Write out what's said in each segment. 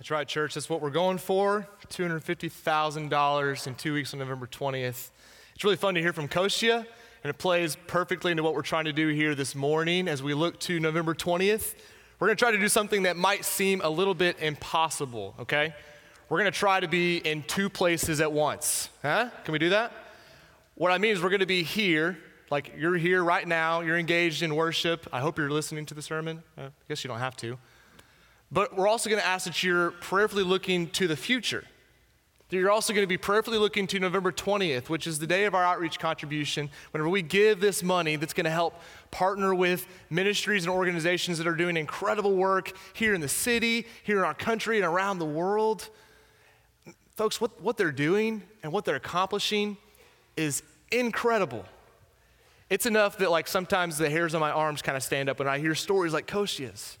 That's right, church. That's what we're going for. $250,000 in two weeks on November 20th. It's really fun to hear from Kostia, and it plays perfectly into what we're trying to do here this morning as we look to November 20th. We're going to try to do something that might seem a little bit impossible, okay? We're going to try to be in two places at once. Huh? Can we do that? What I mean is, we're going to be here, like you're here right now, you're engaged in worship. I hope you're listening to the sermon. Uh, I guess you don't have to. But we're also going to ask that you're prayerfully looking to the future. That you're also going to be prayerfully looking to November 20th, which is the day of our outreach contribution, whenever we give this money that's going to help partner with ministries and organizations that are doing incredible work here in the city, here in our country, and around the world. Folks, what, what they're doing and what they're accomplishing is incredible. It's enough that, like, sometimes the hairs on my arms kind of stand up when I hear stories like Koshia's.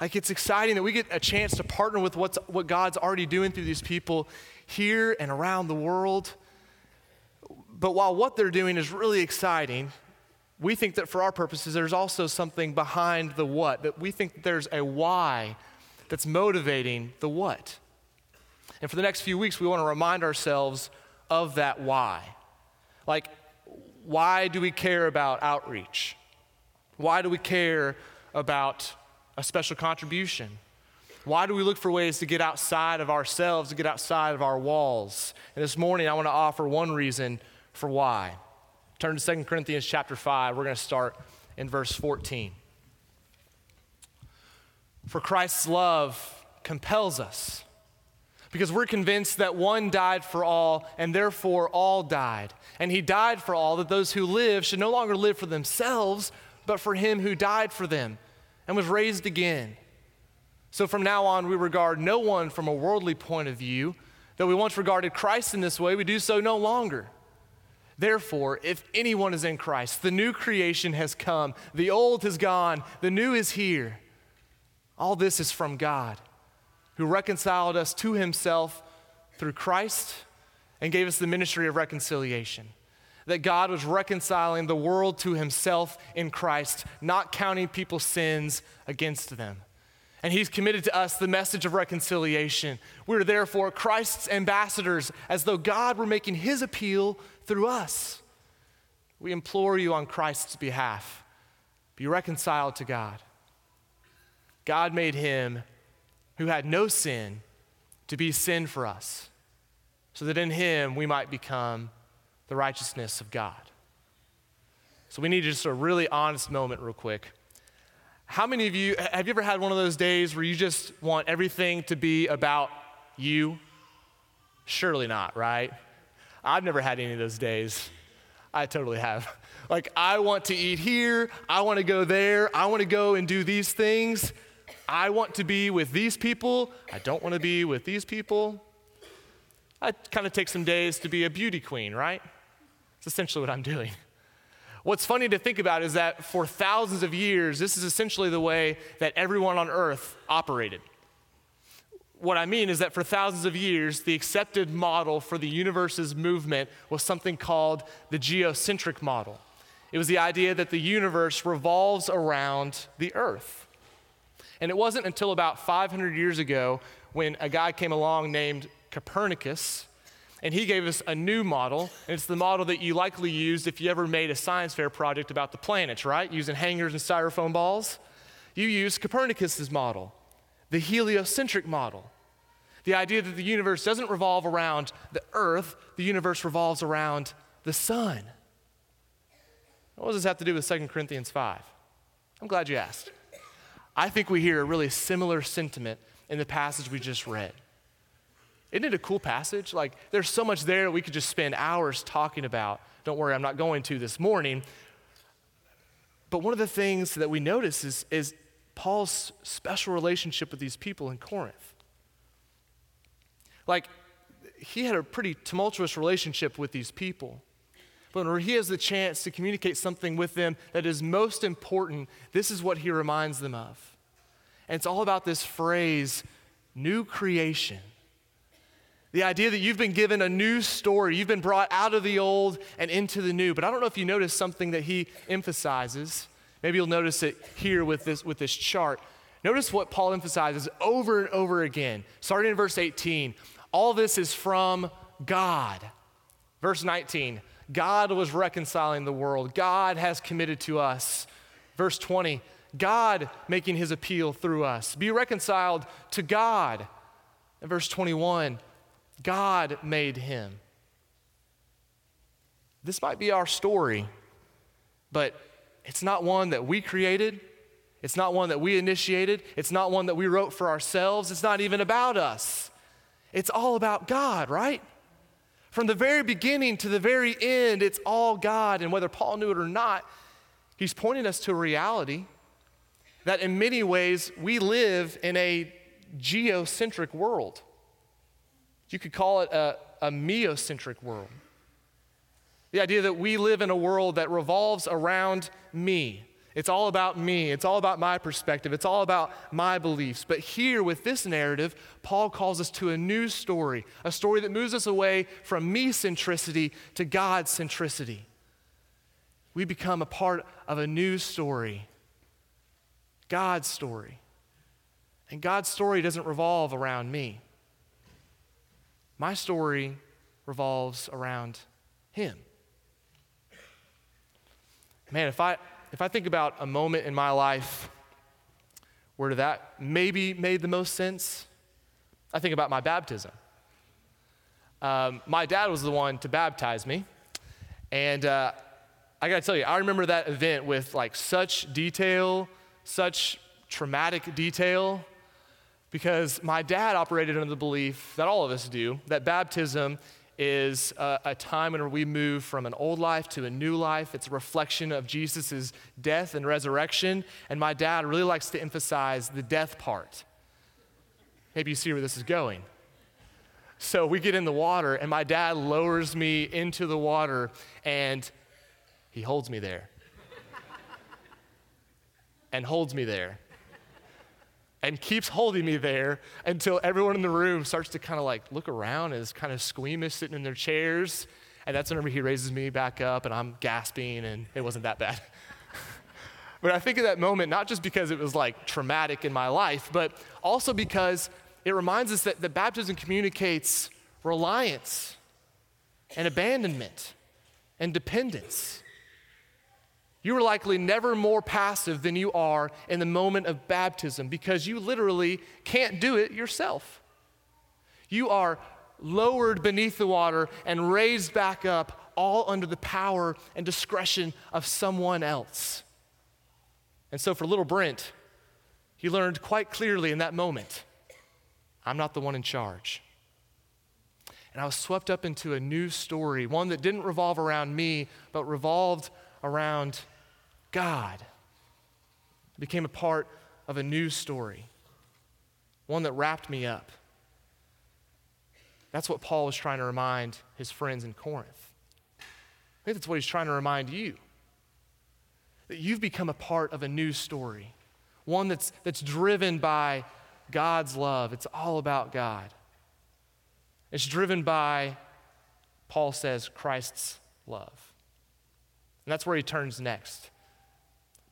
Like it's exciting that we get a chance to partner with what's, what God's already doing through these people here and around the world. But while what they're doing is really exciting, we think that for our purposes, there's also something behind the what, that we think there's a why that's motivating the what. And for the next few weeks, we want to remind ourselves of that why. Like, why do we care about outreach? Why do we care about a special contribution? Why do we look for ways to get outside of ourselves, to get outside of our walls? And this morning, I want to offer one reason for why. Turn to 2 Corinthians chapter 5. We're going to start in verse 14. For Christ's love compels us because we're convinced that one died for all, and therefore all died. And he died for all, that those who live should no longer live for themselves, but for him who died for them and was raised again. So from now on, we regard no one from a worldly point of view. Though we once regarded Christ in this way, we do so no longer. Therefore, if anyone is in Christ, the new creation has come, the old has gone, the new is here. All this is from God, who reconciled us to himself through Christ and gave us the ministry of reconciliation that God was reconciling the world to himself in Christ, not counting people's sins against them. And he's committed to us the message of reconciliation. We're therefore Christ's ambassadors, as though God were making his appeal through us. We implore you on Christ's behalf be reconciled to God. God made him who had no sin to be sin for us, so that in him we might become the righteousness of God. So we need just a really honest moment, real quick. How many of you have you ever had one of those days where you just want everything to be about you? Surely not, right? I've never had any of those days. I totally have. Like, I want to eat here, I want to go there, I want to go and do these things. I want to be with these people, I don't want to be with these people. I kind of take some days to be a beauty queen, right? It's essentially what I'm doing. What's funny to think about is that for thousands of years, this is essentially the way that everyone on earth operated. What I mean is that for thousands of years, the accepted model for the universe's movement was something called the geocentric model. It was the idea that the universe revolves around the earth. And it wasn't until about 500 years ago when a guy came along named Copernicus and he gave us a new model, and it's the model that you likely used if you ever made a science fair project about the planets, right? Using hangers and styrofoam balls. You used Copernicus's model, the heliocentric model. The idea that the universe doesn't revolve around the earth, the universe revolves around the sun. What does this have to do with 2 Corinthians 5? I'm glad you asked. I think we hear a really similar sentiment in the passage we just read. Isn't it a cool passage? Like, there's so much there we could just spend hours talking about. Don't worry, I'm not going to this morning. But one of the things that we notice is, is Paul's special relationship with these people in Corinth. Like, he had a pretty tumultuous relationship with these people. But when he has the chance to communicate something with them that is most important, this is what he reminds them of. And it's all about this phrase, new creation. The idea that you've been given a new story, you've been brought out of the old and into the new. But I don't know if you notice something that he emphasizes. Maybe you'll notice it here with this, with this chart. Notice what Paul emphasizes over and over again, starting in verse 18. All this is from God. Verse 19, God was reconciling the world. God has committed to us. Verse 20, God making his appeal through us. Be reconciled to God. And verse 21, God made him. This might be our story, but it's not one that we created. It's not one that we initiated. It's not one that we wrote for ourselves. It's not even about us. It's all about God, right? From the very beginning to the very end, it's all God. And whether Paul knew it or not, he's pointing us to a reality that in many ways we live in a geocentric world. You could call it a, a meocentric world. The idea that we live in a world that revolves around me. It's all about me. It's all about my perspective. It's all about my beliefs. But here, with this narrative, Paul calls us to a new story, a story that moves us away from me centricity to God centricity. We become a part of a new story, God's story. And God's story doesn't revolve around me, my story revolves around Him. Man, if I if I think about a moment in my life where that maybe made the most sense, I think about my baptism. Um, my dad was the one to baptize me. And uh, I gotta tell you, I remember that event with like such detail, such traumatic detail, because my dad operated under the belief that all of us do that baptism is a, a, time when we move from an old life to a new life. It's a reflection of Jesus' death and resurrection. And my dad really likes to emphasize the death part. Maybe you see where this is going. So we get in the water, and my dad lowers me into the water, and he holds me there. and holds me there and keeps holding me there until everyone in the room starts to kind of like look around and is kind of squeamish sitting in their chairs. And that's whenever he raises me back up and I'm gasping and it wasn't that bad. but I think of that moment not just because it was like traumatic in my life, but also because it reminds us that, that baptism communicates reliance and abandonment and dependence. You are likely never more passive than you are in the moment of baptism because you literally can't do it yourself. You are lowered beneath the water and raised back up, all under the power and discretion of someone else. And so for little Brent, he learned quite clearly in that moment I'm not the one in charge. And I was swept up into a new story, one that didn't revolve around me, but revolved around God. Became a part of a new story, one that wrapped me up. That's what Paul was trying to remind his friends in Corinth. I think that's what he's trying to remind you. That you've become a part of a new story, one that's, that's driven by God's love. It's all about God. It's driven by, Paul says, Christ's love. And that's where he turns next.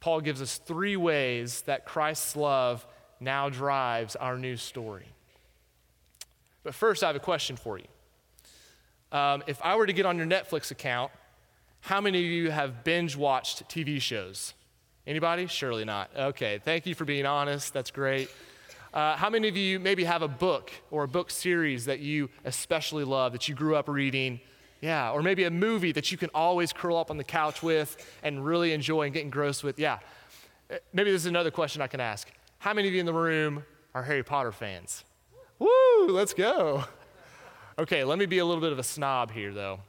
Paul gives us three ways that Christ's love now drives our new story. But first, I have a question for you. Um, if I were to get on your Netflix account, how many of you have binge watched TV shows? Anybody? Surely not. Okay, thank you for being honest. That's great. Uh, how many of you maybe have a book or a book series that you especially love, that you grew up reading? Yeah, or maybe a movie that you can always curl up on the couch with and really enjoy and get engrossed with. Yeah. Uh, maybe this is another question I can ask. How many of you in the room are Harry Potter fans? Woo, let's go. Okay, let me be a little bit of a snob here, though.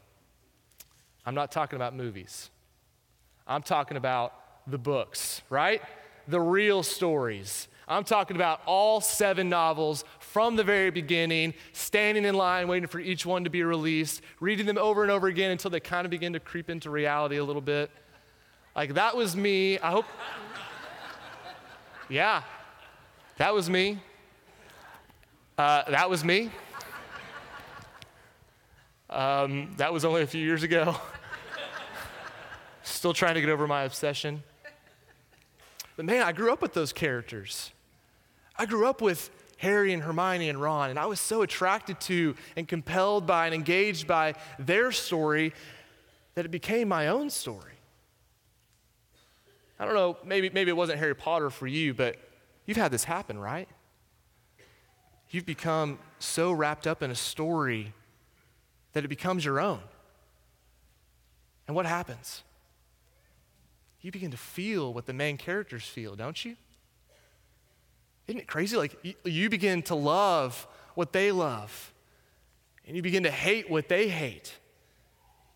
I'm not talking about movies, I'm talking about the books, right? The real stories. I'm talking about all seven novels from the very beginning, standing in line, waiting for each one to be released, reading them over and over again until they kind of begin to creep into reality a little bit. Like, that was me. I hope. Yeah, that was me. Uh, that was me. Um, that was only a few years ago. Still trying to get over my obsession. But man, I grew up with those characters. I grew up with Harry and Hermione and Ron, and I was so attracted to and compelled by and engaged by their story that it became my own story. I don't know, maybe, maybe it wasn't Harry Potter for you, but you've had this happen, right? You've become so wrapped up in a story that it becomes your own. And what happens? You begin to feel what the main characters feel, don't you? Isn't it crazy? Like, you begin to love what they love, and you begin to hate what they hate.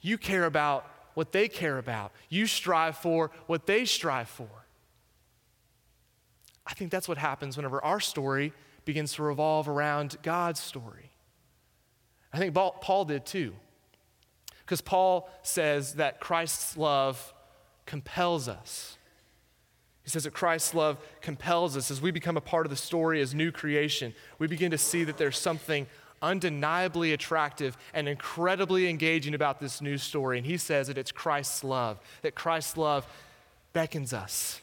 You care about what they care about, you strive for what they strive for. I think that's what happens whenever our story begins to revolve around God's story. I think Paul did too. Because Paul says that Christ's love compels us. He says that Christ's love compels us as we become a part of the story as new creation. We begin to see that there's something undeniably attractive and incredibly engaging about this new story. And he says that it's Christ's love, that Christ's love beckons us,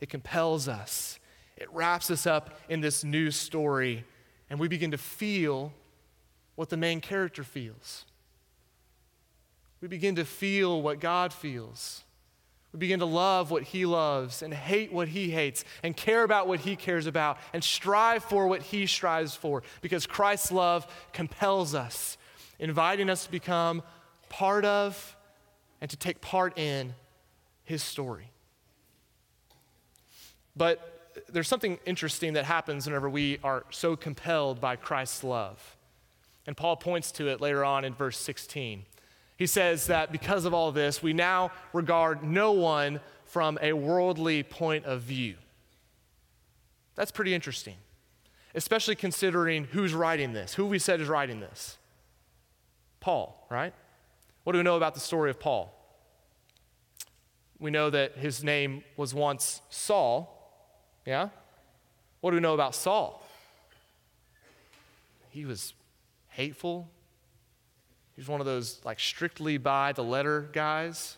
it compels us, it wraps us up in this new story, and we begin to feel what the main character feels. We begin to feel what God feels. We begin to love what He loves and hate what He hates and care about what He cares about and strive for what He strives for because Christ's love compels us, inviting us to become part of and to take part in His story. But there's something interesting that happens whenever we are so compelled by Christ's love. And Paul points to it later on in verse 16. He says that because of all this, we now regard no one from a worldly point of view. That's pretty interesting, especially considering who's writing this, who we said is writing this. Paul, right? What do we know about the story of Paul? We know that his name was once Saul, yeah? What do we know about Saul? He was hateful, He's one of those like strictly by the letter guys.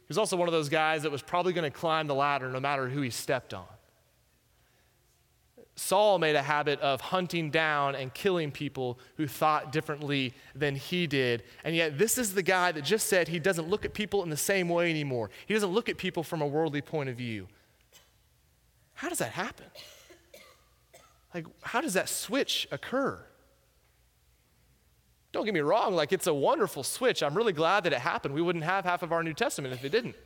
He was also one of those guys that was probably going to climb the ladder no matter who he stepped on. Saul made a habit of hunting down and killing people who thought differently than he did. And yet, this is the guy that just said he doesn't look at people in the same way anymore. He doesn't look at people from a worldly point of view. How does that happen? Like, how does that switch occur? Don't get me wrong, like it's a wonderful switch. I'm really glad that it happened. We wouldn't have half of our New Testament if it didn't.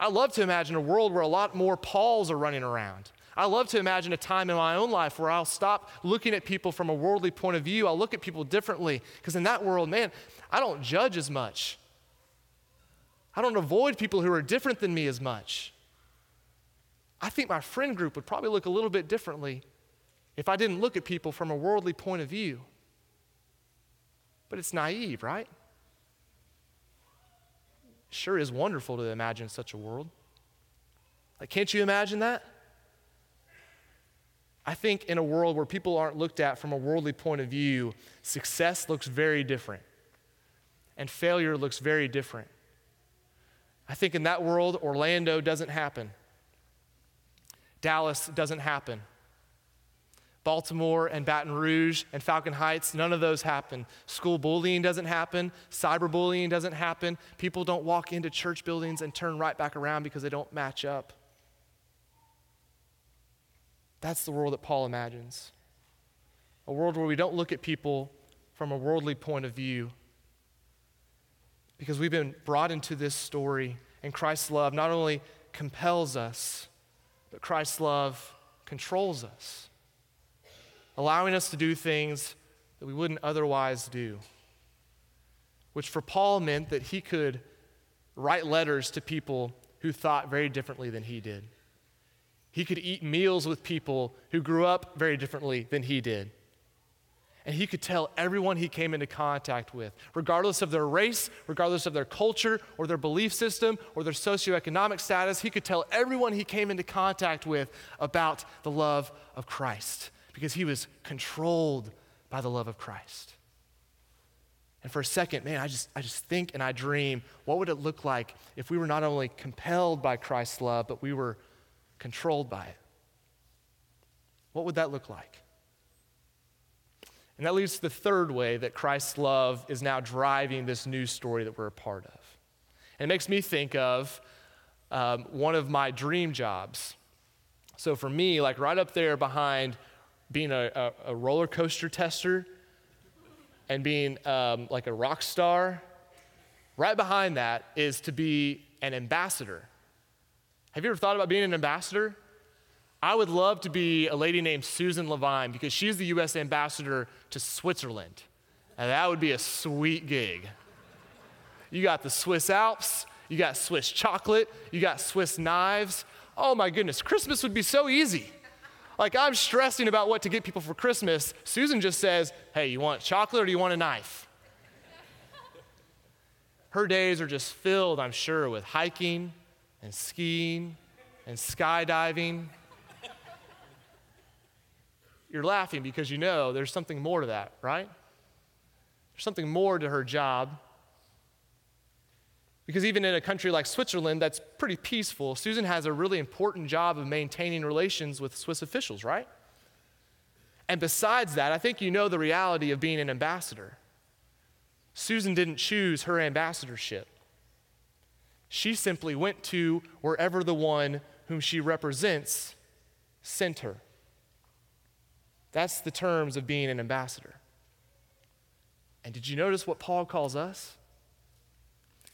I love to imagine a world where a lot more Pauls are running around. I love to imagine a time in my own life where I'll stop looking at people from a worldly point of view. I'll look at people differently. Because in that world, man, I don't judge as much. I don't avoid people who are different than me as much. I think my friend group would probably look a little bit differently if I didn't look at people from a worldly point of view. But it's naive, right? Sure is wonderful to imagine such a world. Like, can't you imagine that? I think in a world where people aren't looked at from a worldly point of view, success looks very different and failure looks very different. I think in that world, Orlando doesn't happen, Dallas doesn't happen, Baltimore and Baton Rouge and Falcon Heights, none of those happen. School bullying doesn't happen. Cyberbullying doesn't happen. People don't walk into church buildings and turn right back around because they don't match up. That's the world that Paul imagines a world where we don't look at people from a worldly point of view. Because we've been brought into this story, and Christ's love not only compels us, but Christ's love controls us allowing us to do things that we wouldn't otherwise do. Which for Paul meant that he could write letters to people who thought very differently than he did. He could eat meals with people who grew up very differently than he did. And he could tell everyone he came into contact with, regardless of their race, regardless of their culture or their belief system or their socioeconomic status, he could tell everyone he came into contact with about the love of Christ because he was controlled by the love of Christ. And for a second, man, I just, I just think and I dream what would it look like if we were not only compelled by Christ's love, but we were controlled by it? What would that look like? And that leads to the third way that Christ's love is now driving this new story that we're a part of. And it makes me think of um, one of my dream jobs. So for me, like right up there behind being a, a, a roller coaster tester and being um, like a rock star, right behind that is to be an ambassador. Have you ever thought about being an ambassador? I would love to be a lady named Suzan LeVine because she's the U.S. ambassador to Switzerland. And that would be a sweet gig. You got the Swiss Alps, you got Swiss chocolate, you got Swiss knives. Oh my goodness, Christmas would be so easy. Like I'm stressing about what to get people for Christmas. Suzan just says, hey, you want chocolate or do you want a knife? Her days are just filled, I'm sure, with hiking and skiing and skydiving. You're laughing because you know there's something more to that, right? There's something more to her job. Because even in a country like Switzerland that's pretty peaceful, Suzan has a really important job of maintaining relations with Swiss officials, right? And besides that, I think you know the reality of being an ambassador. Suzan didn't choose her ambassadorship. She simply went to wherever the one whom she represents sent her. That's the terms of being an ambassador. And did you notice what Paul calls us?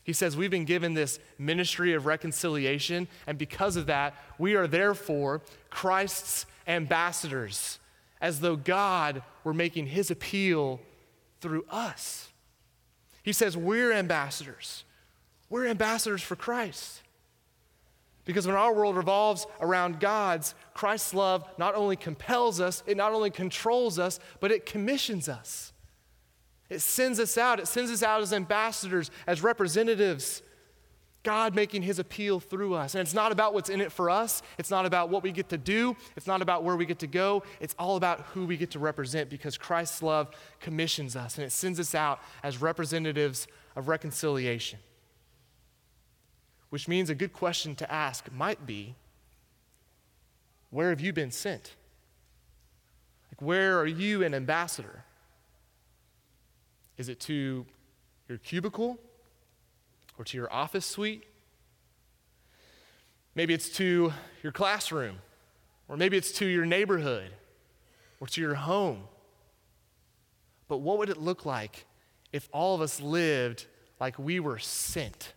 He says we've been given this ministry of reconciliation, and because of that, we are therefore Christ's ambassadors, as though God were making his appeal through us. He says we're ambassadors. We're ambassadors for Christ. Because when our world revolves around God's, Christ's love not only compels us, it not only controls us, but it commissions us. It sends us out. It sends us out as ambassadors, as representatives. God making his appeal through us. And it's not about what's in it for us. It's not about what we get to do. It's not about where we get to go. It's all about who we get to represent because Christ's love commissions us and it sends us out as representatives of reconciliation. Which means a good question to ask might be where have you been sent? Like, where are you an ambassador? Is it to your cubicle or to your office suite? Maybe it's to your classroom, or maybe it's to your neighborhood or to your home. But what would it look like if all of us lived like we were sent?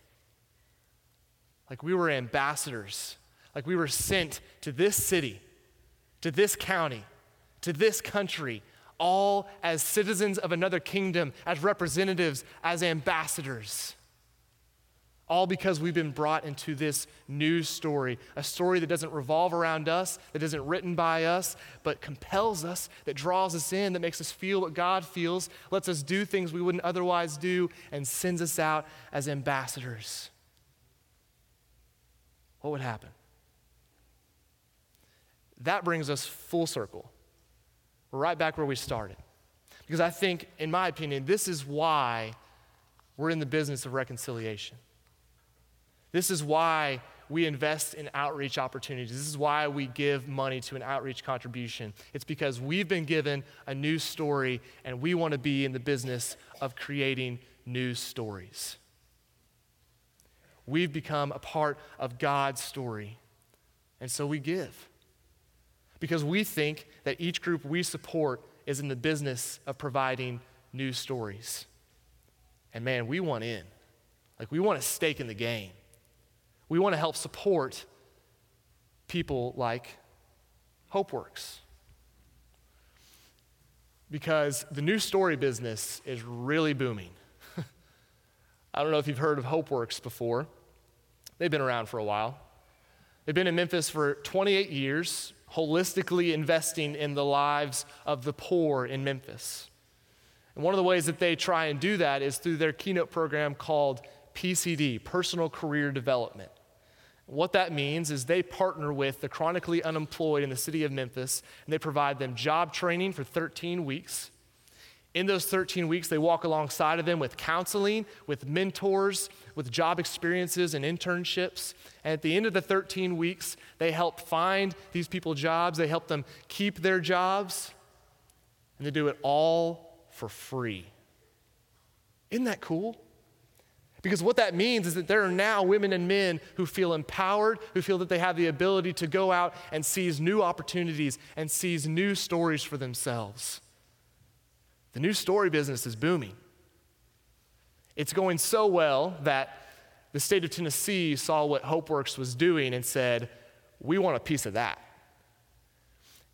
Like we were ambassadors, like we were sent to this city, to this county, to this country, all as citizens of another kingdom, as representatives, as ambassadors. All because we've been brought into this new story, a story that doesn't revolve around us, that isn't written by us, but compels us, that draws us in, that makes us feel what God feels, lets us do things we wouldn't otherwise do, and sends us out as ambassadors. What would happen? That brings us full circle we're right back where we started. Because I think, in my opinion, this is why we're in the business of reconciliation. This is why we invest in outreach opportunities. This is why we give money to an outreach contribution. It's because we've been given a new story and we want to be in the business of creating new stories. We've become a part of God's story, and so we give because we think that each group we support is in the business of providing news stories. And man, we want in. Like, we want a stake in the game. We want to help support people like HopeWorks. Because the new story business is really booming. I don't know if you've heard of HopeWorks before. They've been around for a while. They've been in Memphis for 28 years, holistically investing in the lives of the poor in Memphis. And one of the ways that they try and do that is through their keynote program called PCD, Personal Career Development. What that means is they partner with the chronically unemployed in the city of Memphis and they provide them job training for 13 weeks, In those 13 weeks, they walk alongside of them with counseling, with mentors, with job experiences and internships. And at the end of the 13 weeks, they help find these people jobs, they help them keep their jobs, and they do it all for free. Isn't that cool? Because what that means is that there are now women and men who feel empowered, who feel that they have the ability to go out and seize new opportunities and seize new stories for themselves. The new story business is booming. It's going so well that the state of Tennessee saw what HopeWorks was doing and said, We want a piece of that.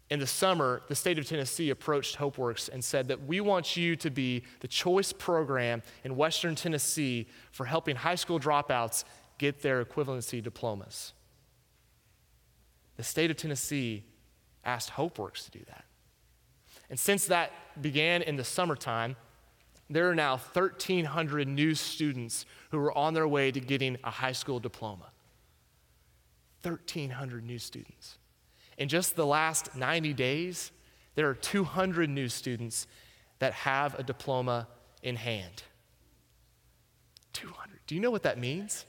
In the summer, the state of Tennessee approached HopeWorks and said that we want you to be the choice program in Western Tennessee for helping high school dropouts get their equivalency diplomas. The state of Tennessee asked HopeWorks to do that. And since that began in the summertime, there are now 1,300 new students who are on their way to getting a high school diploma. 1,300 new students. In just the last 90 days, there are 200 new students that have a diploma in hand. 200. Do you know what that means?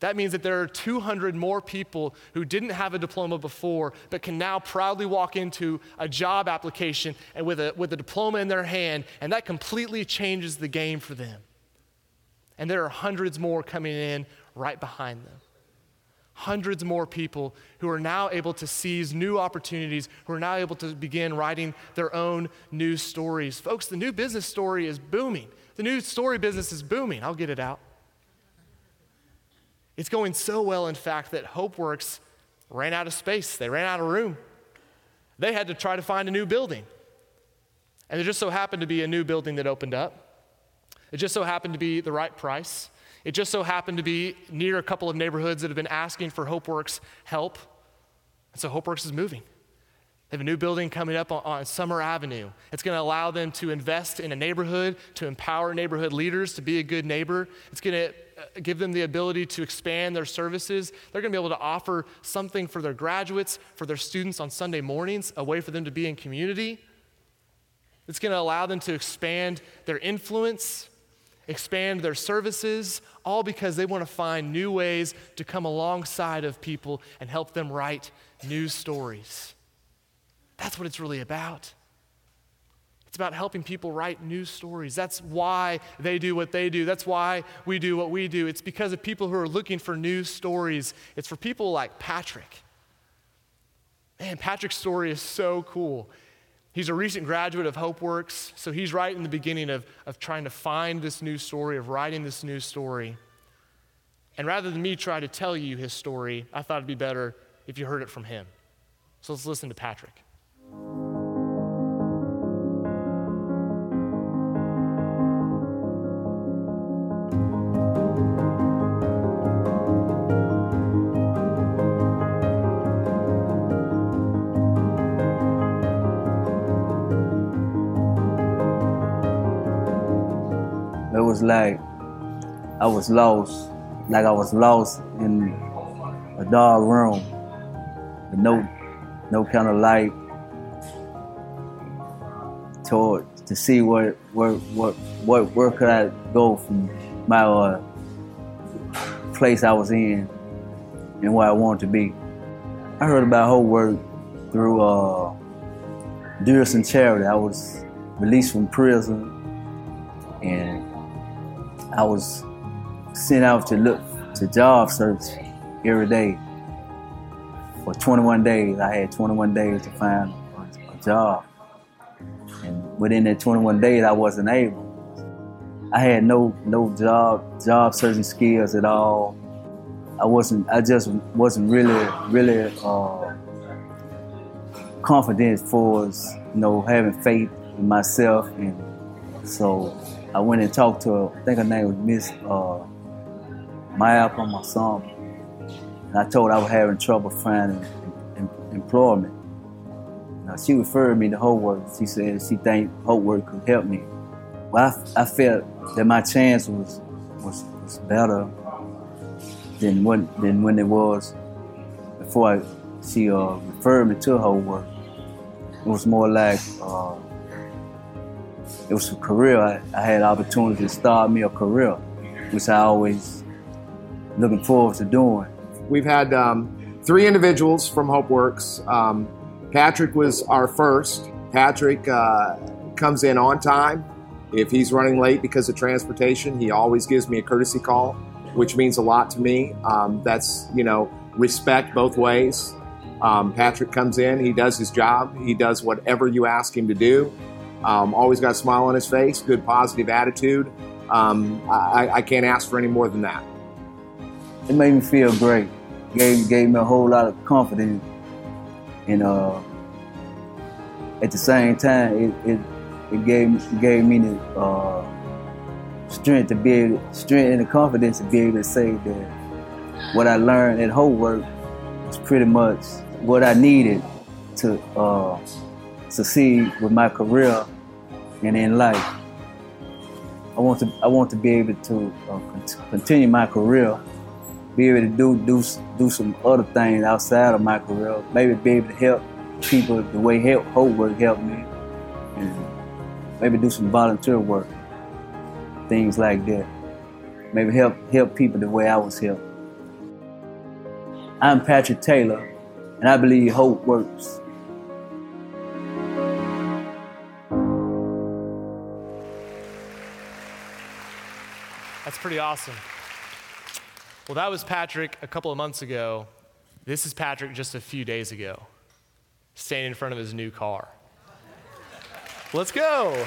That means that there are 200 more people who didn't have a diploma before, but can now proudly walk into a job application and with a, with a diploma in their hand, and that completely changes the game for them. And there are hundreds more coming in right behind them hundreds more people who are now able to seize new opportunities, who are now able to begin writing their own new stories. Folks, the new business story is booming. The new story business is booming. I'll get it out. It's going so well, in fact, that HopeWorks ran out of space, they ran out of room. They had to try to find a new building. And there just so happened to be a new building that opened up. It just so happened to be the right price. It just so happened to be near a couple of neighborhoods that have been asking for HopeWorks help. And so HopeWorks is moving. They have a new building coming up on, on Summer Avenue. It's going to allow them to invest in a neighborhood, to empower neighborhood leaders to be a good neighbor. It's going to uh, give them the ability to expand their services. They're going to be able to offer something for their graduates, for their students on Sunday mornings, a way for them to be in community. It's going to allow them to expand their influence expand their services, all because they want to find new ways to come alongside of people and help them write new stories. That's what it's really about. It's about helping people write new stories. That's why they do what they do. That's why we do what we do. It's because of people who are looking for new stories. It's for people like Patrick. Man, Patrick's story is so cool. He's a recent graduate of HopeWorks, so he's right in the beginning of, of trying to find this new story, of writing this new story. And rather than me try to tell you his story, I thought it'd be better if you heard it from him. So let's listen to Patrick. Was like I was lost, like I was lost in a dark room no no kind of light to see where where what what where could I go from my uh, place I was in and where I wanted to be. I heard about her work through uh, Dearson Charity. I was released from prison and I was sent out to look to job search every day. For 21 days, I had 21 days to find a job. Within that 21 days, I wasn't able. I had no no job job searching skills at all. I wasn't. I just wasn't really really uh, confident for you know having faith in myself, and so I went and talked to I think her name was Miss uh, Malcolm or something. And I told her I was having trouble finding em- employment. She referred me to HopeWorks. She said she think HopeWorks could help me. Well, I, I felt that my chance was, was, was better than when, than when it was before I, she uh, referred me to HopeWorks. It was more like uh, it was a career. I, I had opportunity to start me a career, which I always looking forward to doing. We've had um, three individuals from HopeWorks. Um, Patrick was our first. Patrick uh, comes in on time. If he's running late because of transportation, he always gives me a courtesy call, which means a lot to me. Um, that's, you know, respect both ways. Um, Patrick comes in, he does his job, he does whatever you ask him to do. Um, always got a smile on his face, good positive attitude. Um, I, I, can't ask for any more than that. It made me feel great. Gave gave me a whole lot of confidence, and uh, at the same time, it it, it gave gave me the uh, strength to be able, strength and the confidence to be able to say that what I learned at HopeWorks was pretty much what I needed to uh, succeed with my career and in life. I want to I want to be able to uh, continue my career, be able to do do do some other things outside of my career. Maybe be able to help people the way help HopeWorks helped me, and maybe do some volunteer work, things like that. Maybe help help people the way I was helped. I'm Patrick Taylor, and I believe hope works. That's pretty awesome. Well, that was Patrick a couple of months ago. This is Patrick just a few days ago, standing in front of his new car. Let's go.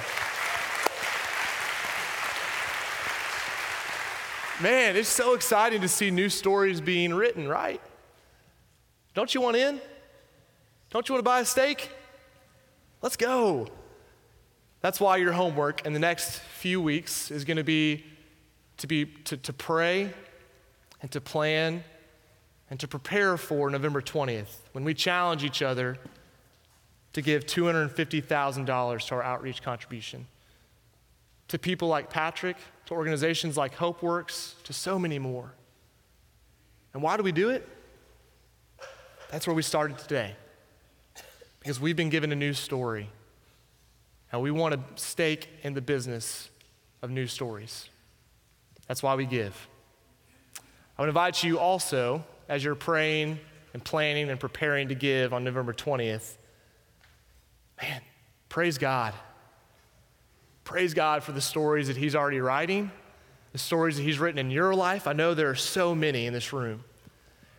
Man, it's so exciting to see new stories being written, right? Don't you want in? Don't you want to buy a stake? Let's go. That's why your homework in the next few weeks is going to be to be to, to pray and to plan and to prepare for November 20th when we challenge each other to give $250,000 to our outreach contribution. To people like Patrick, to organizations like HopeWorks, to so many more. And why do we do it? That's where we started today. Because we've been given a new story. And we want to stake in the business of new stories. That's why we give. I would invite you also, as you're praying and planning and preparing to give on November 20th, man, praise God. Praise God for the stories that He's already writing, the stories that He's written in your life. I know there are so many in this room.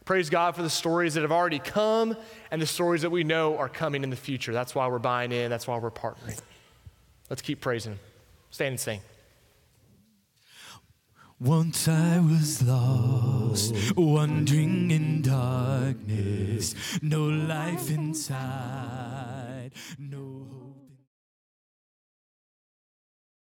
Praise God for the stories that have already come and the stories that we know are coming in the future. That's why we're buying in, that's why we're partnering. Let's keep praising Him. Stand and sing. Once I was lost, wandering in darkness, no life inside, no